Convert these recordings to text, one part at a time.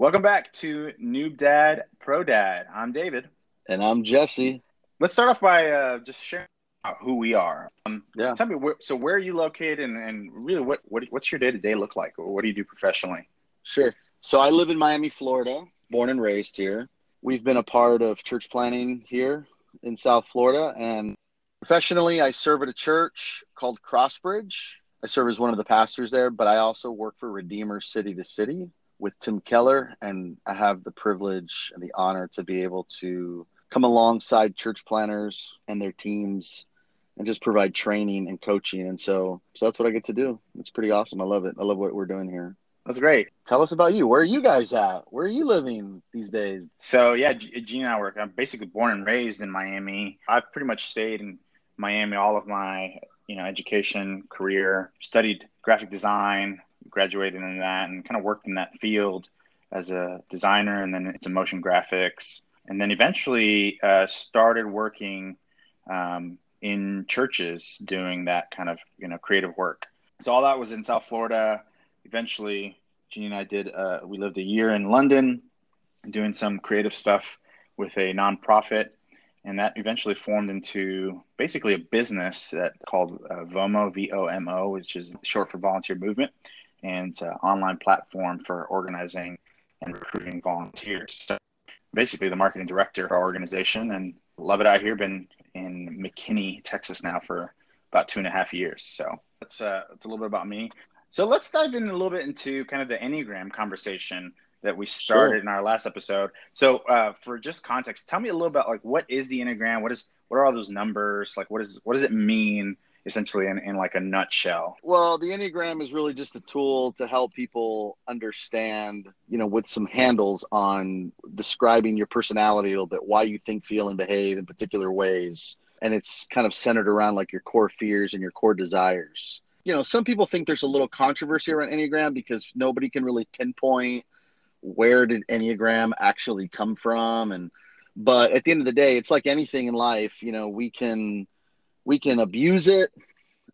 Welcome back to Noob Dad Pro Dad. I'm David. And I'm Jesse. Let's start off by uh, just sharing who we are. Um, Yeah. Tell me, where, so where are you located, and, and really, what, what what's your day to day look like? What do you do professionally? Sure. So I live in Miami, Florida, born and raised here. We've been a part of church planting here in South Florida. And professionally, I serve at a church called Crossbridge. I serve as one of the pastors there, but I also work for Redeemer City to City with Tim Keller. And I have the privilege and the honor to be able to come alongside church planters and their teams and just provide training and coaching. And so, so that's what I get to do. It's pretty awesome. I love it. I love what we're doing here. That's great. Tell us about you. Where are you guys at? Where are you living these days? So yeah, Gene and I work. I'm basically born and raised in Miami. I've pretty much stayed in Miami all of my you know education career. Studied graphic design, graduated in that, and kind of worked in that field as a designer, and then into motion graphics, and then eventually uh, started working um, in churches doing that kind of you know creative work. So all that was in South Florida. Eventually, Gene and I did. Uh, we lived a year in London doing some creative stuff with a nonprofit, and that eventually formed into basically a business that called uh, VOMO, V O M O, which is short for Volunteer Movement, and it's an online platform for organizing and recruiting volunteers. So basically, the marketing director of our organization, and love it out here. Been in McKinney, Texas now for about two and a half years. So that's uh, that's a little bit about me. So let's dive in a little bit into kind of the Enneagram conversation that we started Sure. in our last episode. So, uh, for just context, tell me a little about like what is the Enneagram? What is what are all those numbers? Like, what is what does it mean essentially in, in like a nutshell? Well, the Enneagram is really just a tool to help people understand, you know, with some handles on describing your personality a little bit, why you think, feel, and behave in particular ways. And it's kind of centered around like your core fears and your core desires. You know, some people think there's a little controversy around Enneagram because nobody can really pinpoint where did Enneagram actually come from. And, but at the end of the day, it's like anything in life, you know, we can, we can abuse it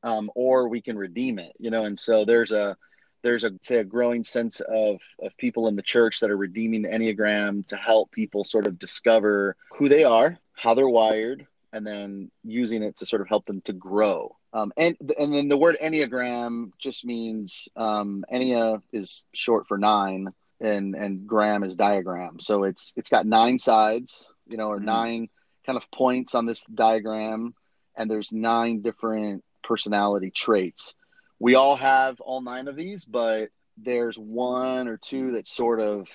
um, or we can redeem it you know? And so there's a there's a say a growing sense of of people in the church that are redeeming the enneagram to help people sort of discover who they are how they're wired and then using it to sort of help them to grow. Um, and and then the word enneagram just means um, ennea is short for nine and and gram is diagram. So it's it's got nine sides you know or Mhm. nine kind of points on this diagram. And there's nine different personality traits. We all have all nine of these, but there's one or two that sort of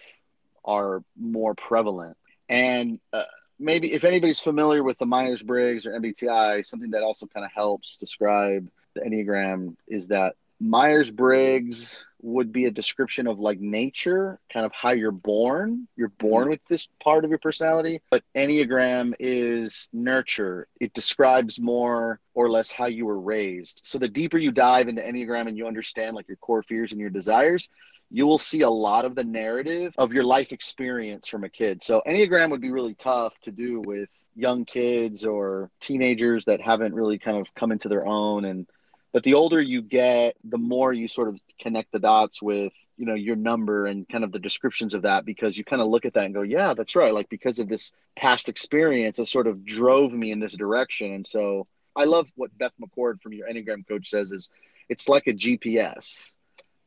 are more prevalent. And uh, maybe if anybody's familiar with the Myers Briggs or MBTI, something that also kind of helps describe the Enneagram is that Myers Briggs would be a description of like nature, kind of how you're born. You're born mm-hmm. with this part of your personality, but Enneagram is nurture. It describes more or less how you were raised. So the deeper you dive into Enneagram and you understand like your core fears and your desires, you will see a lot of the narrative of your life experience from a kid. So Enneagram would be really tough to do with young kids or teenagers that haven't really kind of come into their own and but the older you get the more you sort of connect the dots with you know your number and kind of the descriptions of that because you kind of look at that and go yeah that's right. Like because of this past experience it sort of drove me in this direction. And so i love what beth mccord from your enneagram coach says is it's like a gps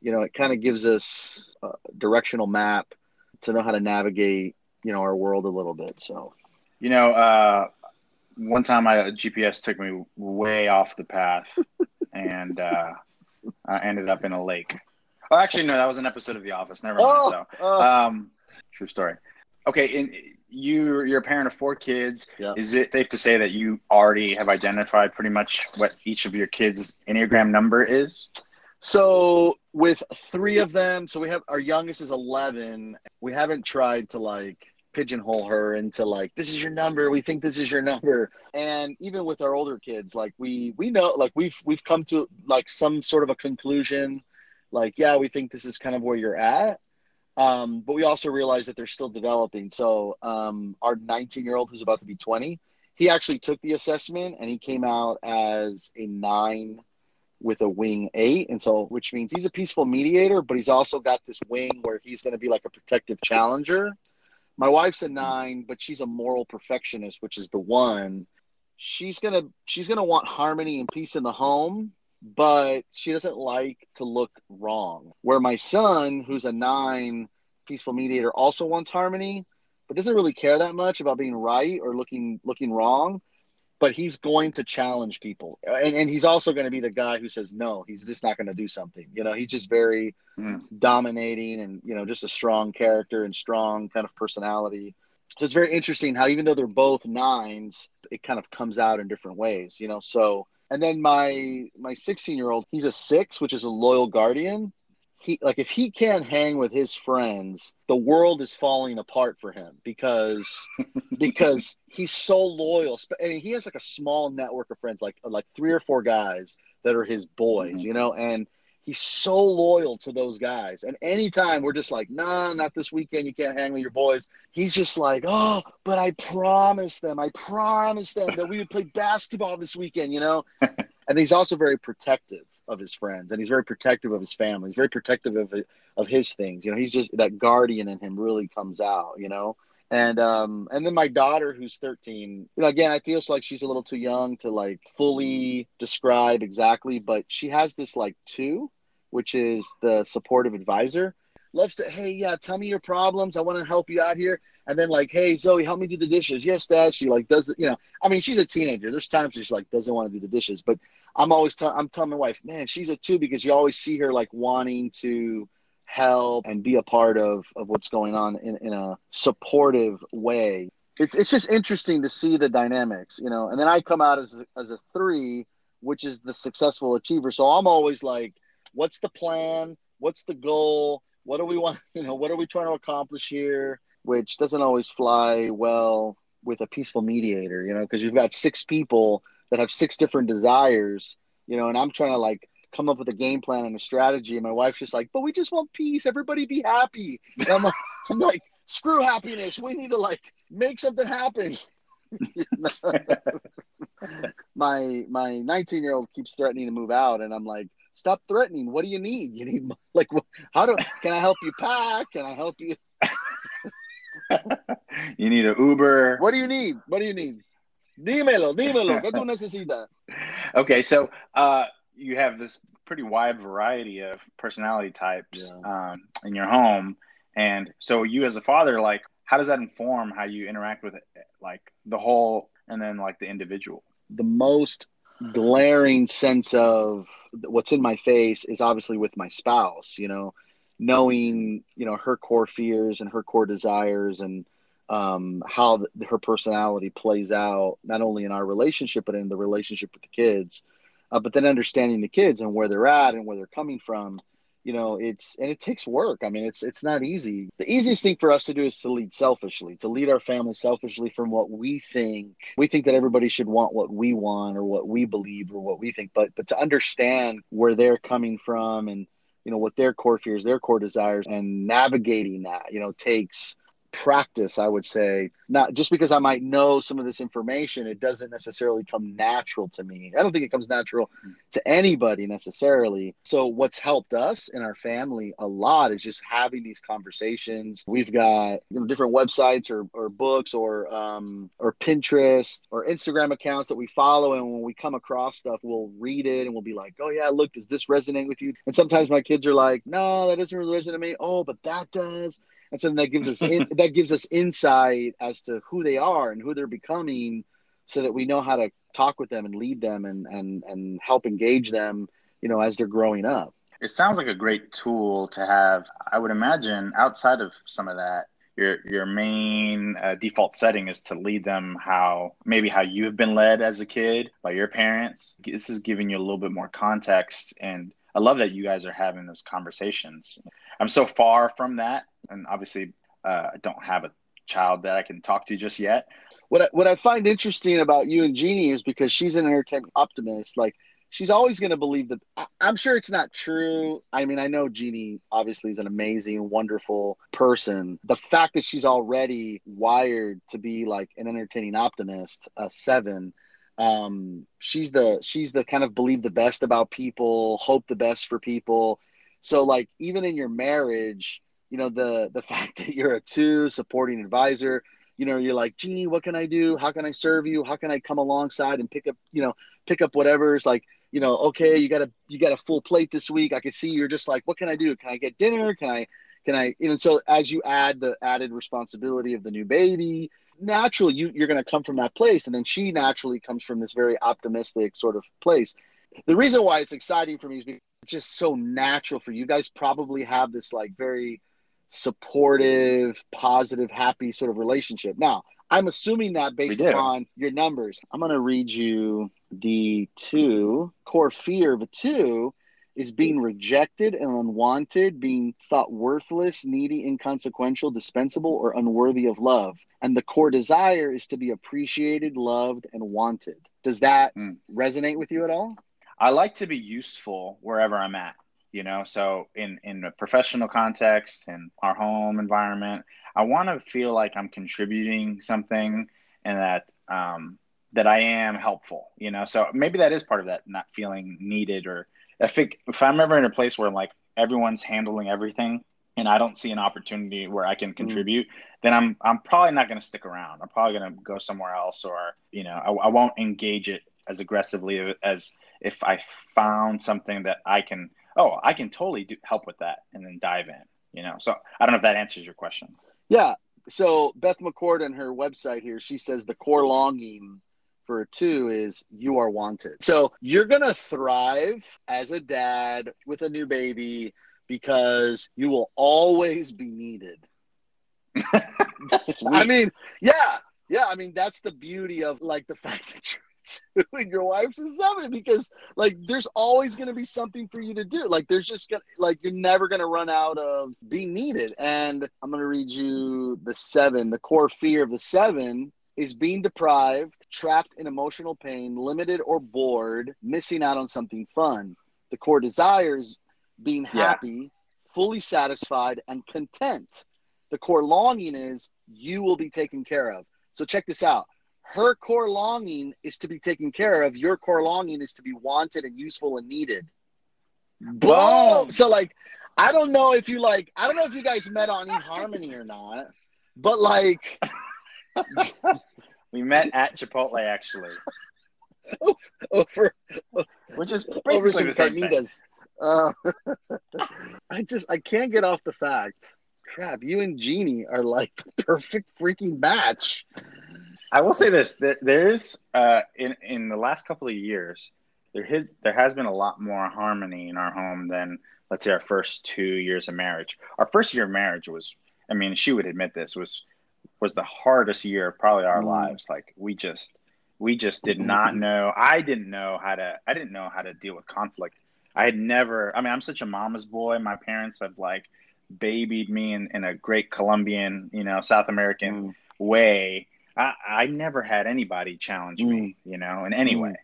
you know it kind of gives us a directional map to know how to navigate you know our world a little bit so. You know, uh, one time my GPS took me way off the path, and uh, I ended up in a lake. Oh, actually, no, that was an episode of The Office. Never mind. oh, so, oh. um, true story. Okay, and you you're a parent of four kids. Yeah. Is it safe to say that you already have identified pretty much what each of your kids' enneagram number is? So with three of them, so we have our youngest is 11. We haven't tried to like pigeonhole her into like this is your number. We think this is your number. And even with our older kids, like we we know like we've we've come to like some sort of a conclusion like yeah, we think this is kind of where you're at. Um, but we also realize that they're still developing. So um, our 19 year old who's about to be 20, he actually took the assessment and he came out as a nine with a wing eight. And so, which means he's a peaceful mediator, but he's also got this wing where he's going to be like a protective challenger. My wife's a nine, but she's a moral perfectionist, which is the one. She's gonna she's gonna want harmony and peace in the home, but she doesn't like to look wrong. Where my son, who's a nine, peaceful mediator, also wants harmony, but doesn't really care that much about being right or looking looking wrong but he's going to challenge people. And, and he's also going to be the guy who says no he's just not going to do something. You know he's just very mm. dominating and you know just a strong character and strong kind of personality. So it's very interesting how even though they're both nines it kind of comes out in different ways you know? So and then my my 16 year old he's a six which is a loyal guardian he like if he can't hang with his friends, the world is falling apart for him because because he's so loyal. I mean, he has like a small network of friends, like like three or four guys that are his boys, mm-hmm. you know, and he's so loyal to those guys. And anytime we're just like, nah, not this weekend, you can't hang with your boys. He's just like, oh, but I promised them, I promised them that we would play basketball this weekend, you know. and he's also very protective of his friends and he's very protective of his family. He's very protective of of his things. You know he's just that guardian in him really comes out you know? And um and then my daughter who's 13 you know again i feel like she's a little too young to like fully describe exactly but she has this like two which is the supportive advisor. Loves to hey yeah tell me your problems. I want to help you out here. And then like hey zoe help me do the dishes. Yes dad. She like does you know i mean she's a teenager. There's times she's like doesn't want to do the dishes but I'm always telling I'm telling my wife, man, she's a two because you always see her like wanting to help and be a part of of what's going on in, in a supportive way. It's it's just interesting to see the dynamics, you know. And then I come out as a, as a three, which is the successful achiever. So I'm always like, what's the plan? What's the goal? What do we want? You know, what are we trying to accomplish here? Which doesn't always fly well with a peaceful mediator, you know, because you've got six people that have six different desires, you know, and I'm trying to like come up with a game plan and a strategy. And my wife's just like, but we just want peace. Everybody be happy. And I'm like, I'm like, screw happiness. We need to like make something happen. my my 19 year old keeps threatening to move out, and I'm like, stop threatening. What do you need? You need like how do can I help you pack? Can I help you? you need an Uber. What do you need? What do you need? Dímelo, dímelo, ¿qué tú necesitas? Okay, so uh, you have this pretty wide variety of personality types yeah. um, in your home, and so you as a father, like, how does that inform how you interact with it, like the whole, and then like the individual? The most glaring sense of what's in my face is obviously with my spouse. You know, knowing you know her core fears and her core desires and um, how her personality plays out not only in our relationship but in the relationship with the kids uh, but then understanding the kids and where they're at and where they're coming from you know it's and it takes work. I mean it's it's not easy. The easiest thing for us to do is to lead selfishly to lead our family selfishly from what we think. We think that everybody should want what we want or what we believe or what we think but but to understand where they're coming from and you know what their core fears their core desires and navigating that you know takes practice i would say not just because i might know some of this information it doesn't necessarily come natural to me. I don't think it comes natural to anybody necessarily. So what's helped us in our family a lot is just having these conversations. We've got you know different websites or, or books or um, or pinterest or instagram accounts that we follow and when we come across stuff we'll read it and we'll be like oh yeah look does this resonate with you? And sometimes my kids are like no that doesn't really resonate with me. Oh but that does and so then that gives us in, that gives us insight as to who they are and who they're becoming so that we know how to talk with them and lead them and and and help engage them you know as they're growing up. It sounds like a great tool to have i would imagine outside of some of that your your main uh, default setting is to lead them how maybe how you've been led as a kid by your parents. This is giving you a little bit more context and i love that you guys are having those conversations i'm so far from that and obviously uh, I don't have a child that I can talk to just yet. What I, what I find interesting about you and Jeannie is because she's an entertaining optimist. Like she's always going to believe that. I, I'm sure it's not true. I mean, I know Jeannie obviously is an amazing, wonderful person. The fact that she's already wired to be like an entertaining optimist, a seven, Um, she's the she's the kind of believe the best about people, hope the best for people. So like even in your marriage, you know the the fact that you're a two supporting advisor, you know you're like Jeannie, what can I do? How can I serve you? How can I come alongside and pick up you know pick up whatever's like you know okay you got a you got a full plate this week. I can see you're just like what can I do? Can I get dinner? Can I can I you know so as you add the added responsibility of the new baby naturally you, you're going to come from that place and then she naturally comes from this very optimistic sort of place. The reason why it's exciting for me is because it's just so natural for you guys probably have this like very supportive positive happy sort of relationship. Now i'm assuming that based upon your numbers. I'm going to read you the two core fear of a two is being rejected and unwanted, being thought worthless, needy, inconsequential, dispensable, or unworthy of love. And the core desire is to be appreciated, loved, and wanted. Does that mm. resonate with you at all? I like to be useful wherever I'm at, you know. So in in a professional context, in our home environment, I want to feel like I'm contributing something and that um, that I am helpful, you know. So maybe that is part of that not feeling needed or I think if I'm ever in a place where like everyone's handling everything and I don't see an opportunity where I can mm. contribute, mm. then I'm I'm probably not going to stick around. I'm probably going to go somewhere else, or you know, I, I won't engage it as aggressively as if I found something that I can. Oh, I can totally do, help with that, and then dive in. You know, so I don't know if that answers your question. Yeah. So Beth McCord on her website here, she says the core longing for two is you are wanted. So you're going to thrive as a dad with a new baby because you will always be needed. I mean, yeah, yeah. I mean, that's the beauty of like the fact that you're and your wife's a seven because like there's always going to be something for you to do. Like there's just gonna like you're never going to run out of being needed. And I'm going to read you the seven. The core fear of the seven is being deprived, trapped in emotional pain, limited or bored, missing out on something fun. The core desire is being happy, yeah. fully satisfied, and content. The core longing is you will be taken care of. So check this out. Her core longing is to be taken care of. Your core longing is to be wanted and useful and needed. Boom! So like, I don't know if you like, I don't know if you guys met on eHarmony or not, but like we met at Chipotle actually. Over, which is basically the same thing. Uh, I just I can't get off the fact. Crap, you and Jeannie are like the perfect freaking match. I will say this: there, there's uh, in in the last couple of years, there has there has been a lot more harmony in our home than let's say our first two years of marriage. Our first year of marriage was, I mean, she would admit this was was the hardest year of probably our mm. lives. Like we just we just did not mm-hmm. know. I didn't know how to. I didn't know how to deal with conflict. I had never. I mean, I'm such a mama's boy. My parents have like babied me in, in a great Colombian, you know, South American mm. way. I, I never had anybody challenge mm. me, you know, in any mm. way.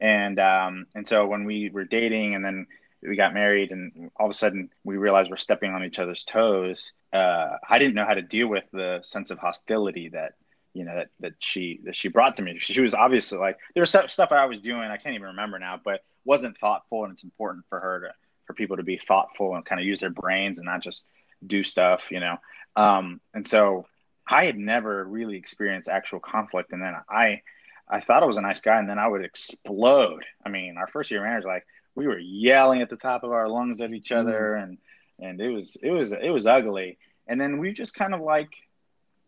And um, and so when we were dating, and then we got married, and all of a sudden we realized we're stepping on each other's toes uh, I didn't know how to deal with the sense of hostility that you know that that she that she brought to me. She was obviously like there was stuff I was doing I can't even remember now, but wasn't thoughtful, and it's important for her to for people to be thoughtful and kind of use their brains and not just do stuff, you know. Um, and so I had never really experienced actual conflict, and then I I thought I was a nice guy, and then I would explode. I mean, our first year marriage, like we were yelling at the top of our lungs at each other, mm. and and it was it was it was ugly. And then we just kind of like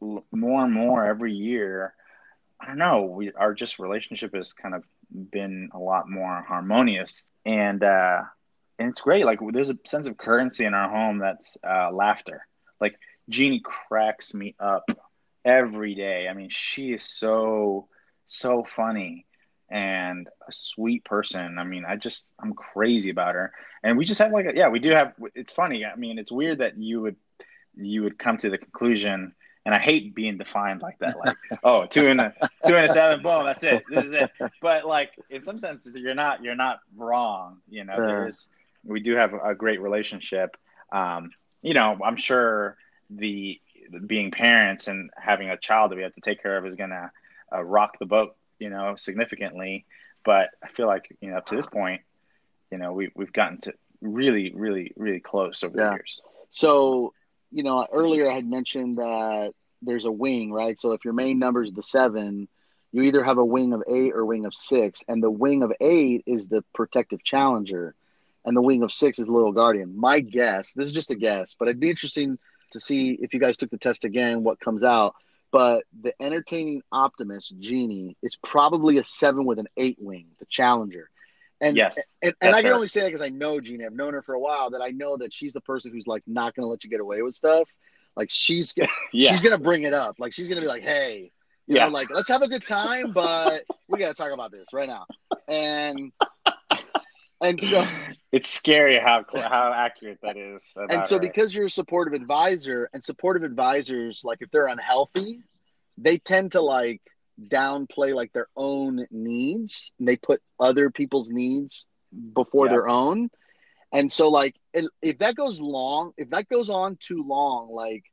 more and more every year. I don't know. We our just relationship has kind of been a lot more harmonious, and uh, and it's great. Like there's a sense of currency in our home that's uh, laughter. Like Jeannie cracks me up every day. I mean, she is so so funny and a sweet person. I mean, I just I'm crazy about her. And we just have like a, yeah, we do have it's funny. I mean, it's weird that you would you would come to the conclusion and I hate being defined like that. Like, oh, two and a two and a seven, boom, that's it. This is it. But like in some senses you're not you're not wrong. You know, there's we do have a great relationship. Um, you know, I'm sure the being parents and having a child that we have to take care of is gonna uh, rock the boat you know, significantly. But I feel like, you know, up to this point, you know, we, we've gotten to really, really, really close over yeah. the years. So, you know, earlier I had mentioned that there's a wing, right? So if your main number is the seven, you either have a wing of eight or wing of six. And the wing of eight is the protective challenger, and the wing of six is the loyal guardian. My guess, this is just a guess, but it'd be interesting to see if you guys took the test again, what comes out. But the entertaining optimist, Jeannie is probably a seven with an eight wing, the challenger. And yes, and, and I can her. only say that because I know Gina. I've known her for a while. That I know that she's the person who's like not going to let you get away with stuff. Like she's yeah. she's gonna bring it up. Like she's gonna be like, hey, you yeah. know, like let's have a good time, but we gotta talk about this right now. And and so it's scary how how accurate that is. And so her. because you're a supportive advisor, and supportive advisors, like if they're unhealthy, they tend to like downplay like their own needs. And they put other people's needs before yeah. their own. And so like if that goes long if that goes on too long like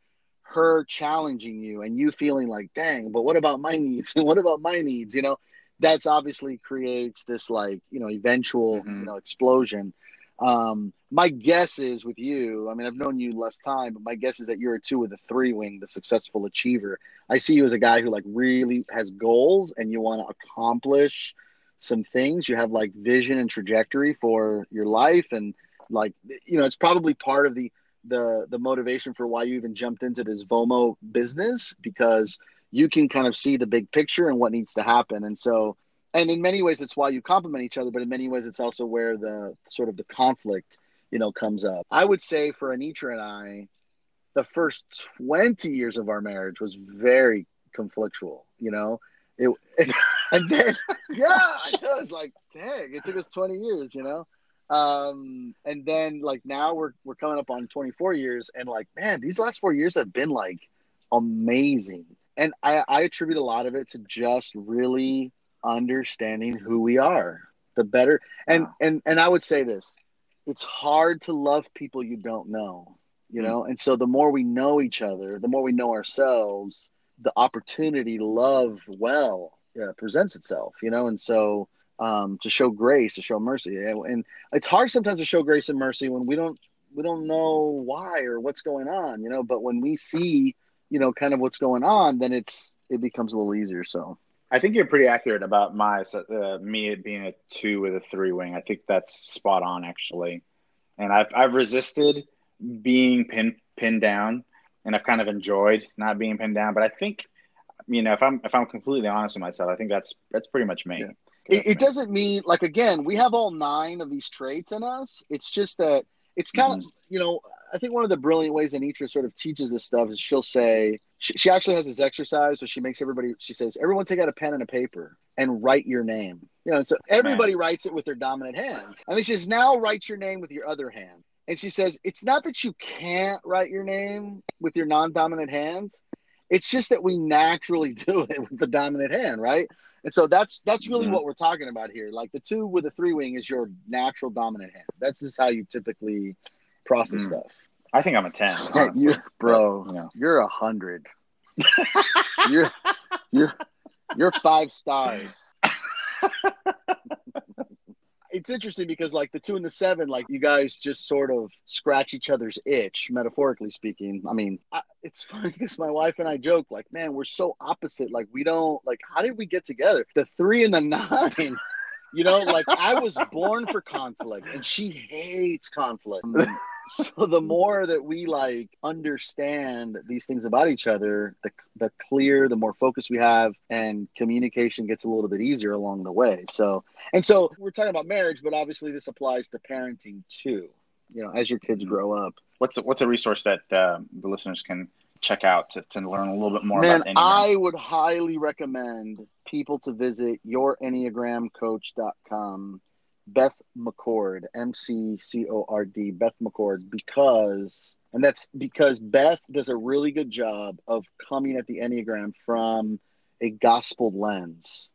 her challenging you and you feeling like dang but what about my needs? And what about my needs? You know that's obviously creates this like you know eventual mm-hmm. you know explosion um my guess is with you i mean i've known you less time but my guess is that you're a two with a three wing the successful achiever. I see you as a guy who like really has goals and you want to accomplish some things. You have like vision and trajectory for your life and like you know it's probably part of the the the motivation for why you even jumped into this vomo business because you can kind of see the big picture and what needs to happen. And so and in many ways it's why you complement each other but in many ways it's also where the sort of the conflict you know comes up. I would say for anitra and i the first 20 years of our marriage was very conflictual you know? It, and then yeah it was like dang it took us 20 years you know? Um and then like now we're we're coming up on 24 years and like man these last four years have been like amazing. And i i attribute a lot of it to just really understanding who we are the better and wow. and and i would say this it's hard to love people you don't know you mm. know and so the more we know each other the more we know ourselves the opportunity to love well yeah, presents itself you know and so um to show grace to show mercy and, and it's hard sometimes to show grace and mercy when we don't we don't know why or what's going on you know but when we see you know kind of what's going on then it's it becomes a little easier so I think you're pretty accurate about my uh, me being a two with a three wing. I think that's spot on actually, and I've I've resisted being pinned pinned down, and I've kind of enjoyed not being pinned down. But I think, you know, if I'm if I'm completely honest with myself, I think that's that's pretty much me. Yeah. It, it, doesn't mean like again we have all nine of these traits in us. It's just that it's kind mm-hmm. of you know I think one of the brilliant ways Anitra sort of teaches this stuff is she'll say she, she actually has this exercise where she makes everybody she says everyone take out a pen and a paper and write your name. You know, so everybody writes it with their dominant hand. And then she says, now write your name with your other hand. And she says, it's not that you can't write your name with your non-dominant hands. It's just that we naturally do it with the dominant hand, right? And so that's that's really mm-hmm. what we're talking about here. Like the two with the three wing is your natural dominant hand. That's just how you typically process mm. stuff. I think I'm a ten. you, bro, know. you're a hundred. you're you're you're five stars. it's interesting because like the two and the seven, like you guys just sort of scratch each other's itch, metaphorically speaking. I mean, I, it's funny because my wife and I joke like, man, we're so opposite. Like we don't like. How did we get together? The three and the nine. You know, like I was born for conflict, and she hates conflict. so the more that we like understand these things about each other the, the clear the more focus we have and communication gets a little bit easier along the way. So and so we're talking about marriage but obviously this applies to parenting too. You know as your kids grow up. What's a, what's a resource that um, the listeners can check out to, to learn a little bit more Man, about Enneagram? I would highly recommend people to visit yourenneagramcoach.com Beth McCord, M C C O R D, Beth McCord, because, and that's because Beth does a really good job of coming at the Enneagram from a gospel lens.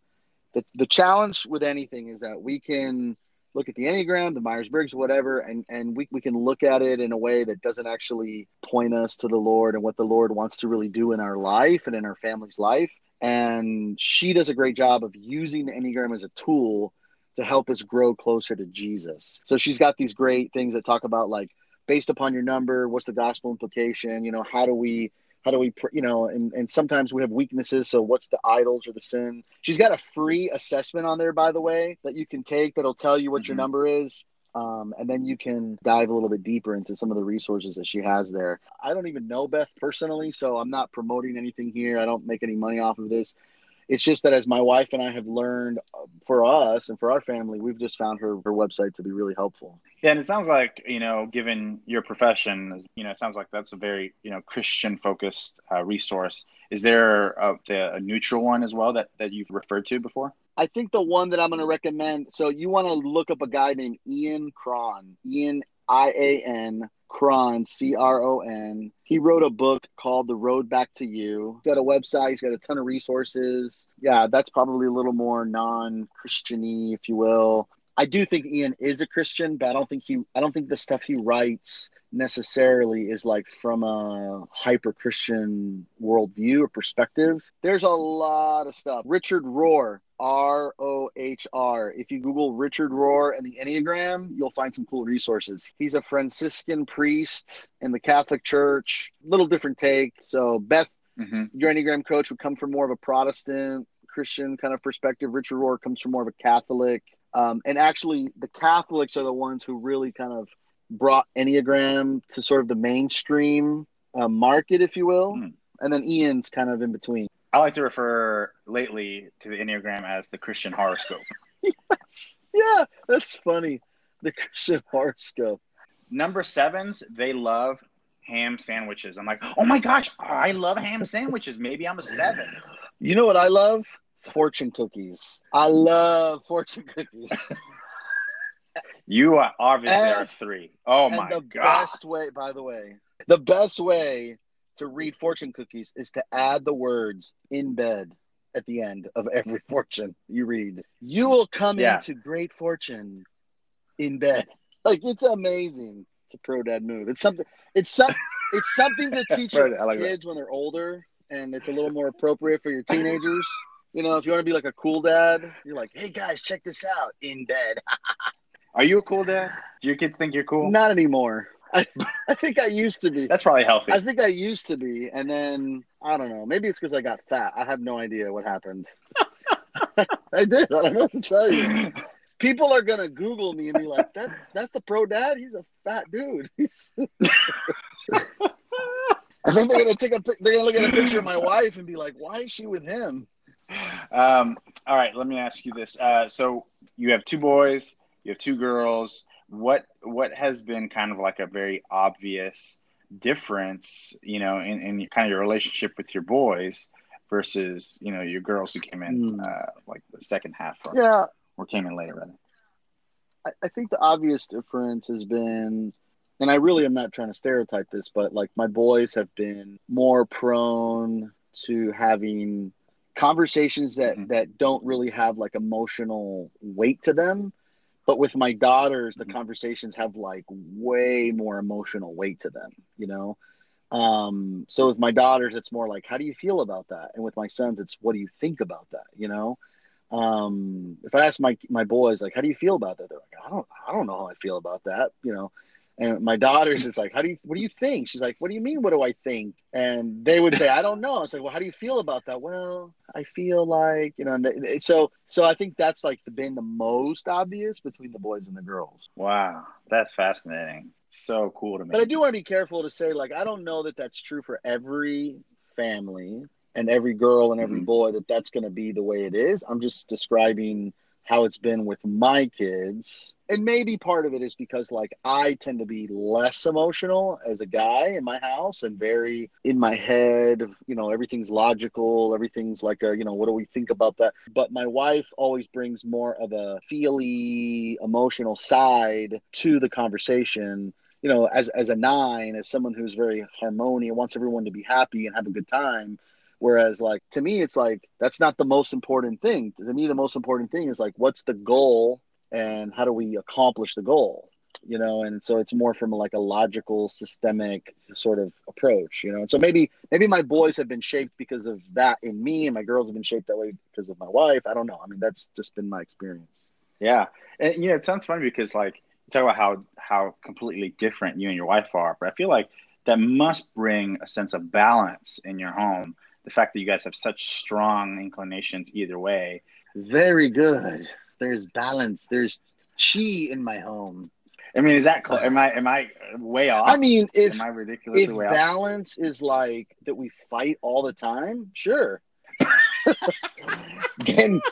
The, the challenge with anything is that we can look at the Enneagram, the Myers Briggs, whatever, and, and we, we can look at it in a way that doesn't actually point us to the Lord and what the Lord wants to really do in our life and in our family's life. and she does a great job of using the Enneagram as a tool to help us grow closer to Jesus. So she's got these great things that talk about like based upon your number, what's the gospel implication? You know, how do we how do we you know and, and sometimes we have weaknesses so what's the idols or the sin she's got a free assessment on there by the way that you can take that'll tell you what mm-hmm. your number is um, and then you can dive a little bit deeper into some of the resources that she has there. I don't even know Beth personally, so I'm not promoting anything here. I don't make any money off of this. It's just that as my wife and I have learned uh, for us and for our family, we've just found her her website to be really helpful. Yeah, and it sounds like you know, given your profession, you know, it sounds like that's a very you know Christian focused uh, resource. Is there a, a neutral one as well that that you've referred to before? I think the one that I'm going to recommend. So you want to look up a guy named Ian Cron. Ian I A N Cron C R O N. He wrote a book called The Road Back to You. He's got a website. He's got a ton of resources. Yeah, that's probably a little more non-Christiany, if you will. I do think Ian is a Christian, but I don't think he. I don't think the stuff he writes necessarily is like from a hyper Christian worldview or perspective. There's a lot of stuff. Richard Rohr R O H R. If you Google Richard Rohr and the Enneagram, you'll find some cool resources. He's a Franciscan priest in the Catholic Church. Little different take. So Beth, mm-hmm. your Enneagram coach, would come from more of a Protestant Christian kind of perspective. Richard Rohr comes from more of a Catholic. Um, and actually, the Catholics are the ones who really kind of brought Enneagram to sort of the mainstream uh, market, if you will. Mm. And then Ian's kind of in between. I like to refer lately to the Enneagram as the Christian horoscope. yes. Yeah, that's funny. The Christian horoscope. Number sevens, they love ham sandwiches. I'm like, oh my gosh, I love ham sandwiches. Maybe I'm a seven. You know what I love? Fortune cookies. I love fortune cookies. you are obviously and, are three. Oh my the god. best way, by the way, the best way to read fortune cookies is to add the words in bed at the end of every fortune you read. You will come yeah. into great fortune in bed. Like it's amazing. It's a pro dad move. It's something. It's some. It's something to teach your like kids that. when they're older, and it's a little more appropriate for your teenagers. You know, if you want to be like a cool dad, you're like, hey guys, check this out in bed. Are you a cool dad? Do your kids think you're cool? Not anymore. I, I think I used to be. That's probably healthy. I think I used to be, and then I don't know. Maybe it's because I got fat. I have no idea what happened. I did. I don't know what to tell you. People are gonna Google me and be like, "That's that's the pro dad. He's a fat dude." He's. and then they're gonna take a. They're gonna look at a picture of my wife and be like, "Why is she with him?" Um. All right. Let me ask you this. Uh. So you have two boys. You have two girls what what has been kind of like a very obvious difference, you know, in, in kind of your relationship with your boys versus you know your girls who came in mm. uh, like the second half or, yeah or came in later rather I, I think the obvious difference has been and i really am not trying to stereotype this but like my boys have been more prone to having conversations that mm-hmm. that don't really have like emotional weight to them but with my daughters the mm-hmm. conversations have like way more emotional weight to them you know? Um so with my daughters it's more like how do you feel about that? And with my sons it's what do you think about that you know? Um if i ask my my boys like how do you feel about that? They're like i don't i don't know how i feel about that you know and my daughters is like, how do you, what do you think? She's like, what do you mean? What do I think? And they would say, I don't know. I was like, well, how do you feel about that? Well, I feel like, you know, and they, so, so I think that's like been the most obvious between the boys and the girls. Wow. That's fascinating. So cool to me. But I do want to be careful to say, like, I don't know that that's true for every family and every girl and every mm-hmm. boy that that's going to be the way it is. I'm just describing how it's been with my kids. And maybe part of it is because like I tend to be less emotional as a guy in my house and very in my head, you know, everything's logical, everything's like a, you know, what do we think about that? But my wife always brings more of a feely emotional side to the conversation you know, as as a nine, as someone who's very harmonious, wants everyone to be happy and have a good time, Whereas, like, to me, it's like that's not the most important thing. To me, the most important thing is like, what's the goal and how do we accomplish the goal? you know, and so it's more from like a logical, systemic sort of approach, you know. And so maybe maybe my boys have been shaped because of that in me, and my girls have been shaped that way because of my wife. I don't know. I mean, that's just been my experience. Yeah, and you know, it sounds funny because like you talk about how how completely different you and your wife are, but I feel like that must bring a sense of balance in your home. The fact that you guys have such strong inclinations either way. Very good. There's balance. There's chi in my home. I mean, is that cl- am I am I way off? I mean, if am I ridiculously if way off? balance is like that we fight all the time, sure. then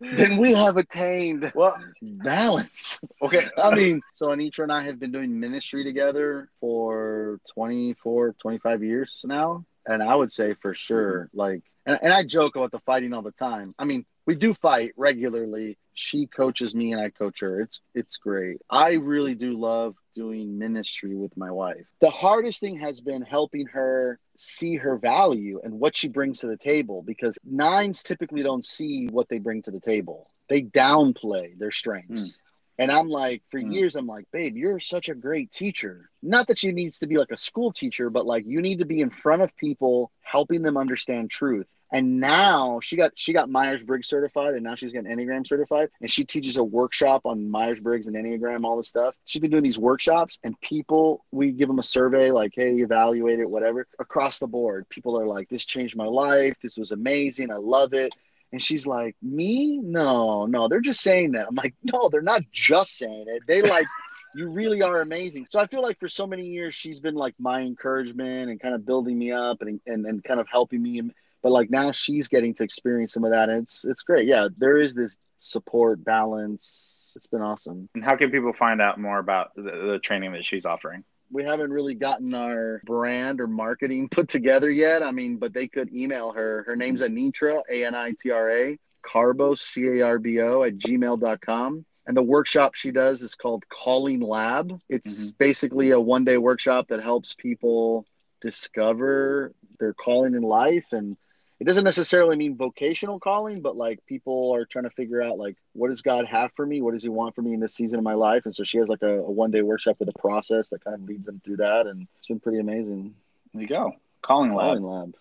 then we have attained Well, balance. okay. I mean, so Anitra and I have been doing ministry together for 24, 25 years now. And I would say for sure, like, and, and I joke about the fighting all the time. I mean, we do fight regularly. She coaches me and I coach her. It's it's great. I really do love doing ministry with my wife. The hardest thing has been helping her see her value and what she brings to the table because nines typically don't see what they bring to the table. They downplay their strengths. Hmm. And I'm like, for Mm. years, I'm like, babe, you're such a great teacher. Not that she needs to be like a school teacher, but like you need to be in front of people, helping them understand truth. And now she got she got Myers Briggs certified, and now she's getting Enneagram certified, and she teaches a workshop on Myers Briggs and Enneagram, all this stuff. She's been doing these workshops, and people we give them a survey like, hey, evaluate it, whatever. Across the board, people are like, this changed my life. This was amazing. I love it. And she's like, Me? No, no, they're just saying that. I'm like, No, they're not just saying it. They like, you really are amazing. So I feel like for so many years, she's been like my encouragement and kind of building me up and, and, and kind of helping me. But like now she's getting to experience some of that. And it's, it's great. Yeah, there is this support, balance. It's been awesome. And how can people find out more about the, the training that she's offering? We haven't really gotten our brand or marketing put together yet. I mean, but they could email her. Her name's Anitra, A N I T R A, Carbo, C A R B O, at gmail.com. And the workshop she does is called Calling Lab. It's mm-hmm. basically a one day workshop that helps people discover their calling in life. And it doesn't necessarily mean vocational calling, but like people are trying to figure out like what does God have for me? What does He want for me in this season of my life? And so she has like a, a one day workshop with a process that kind of leads them through that, and it's been pretty amazing. There you go. Calling Lab. Calling Lab.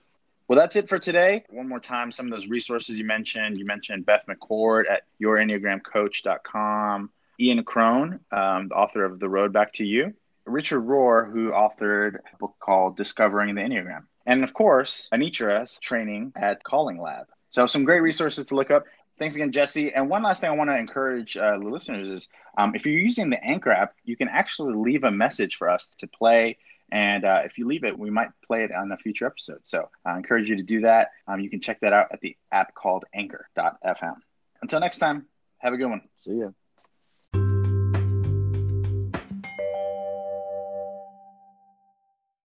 Well, that's it for today. One more time, some of those resources you mentioned. You mentioned Beth McCord at yourenneagramcoach.com, Ian Cron, um, the author of The Road Back to You, Richard Rohr, who authored a book called Discovering the Enneagram, and of course, Anitra's training at Calling Lab. So, some great resources to look up. Thanks again, Jesse. And one last thing I want to encourage uh, the listeners is um, if you're using the Anchor app, you can actually leave a message for us to play. And uh, if you leave it, we might play it on a future episode. So I encourage you to do that. Um, you can check that out at the app called anchor.fm. Until next time, have a good one. See ya.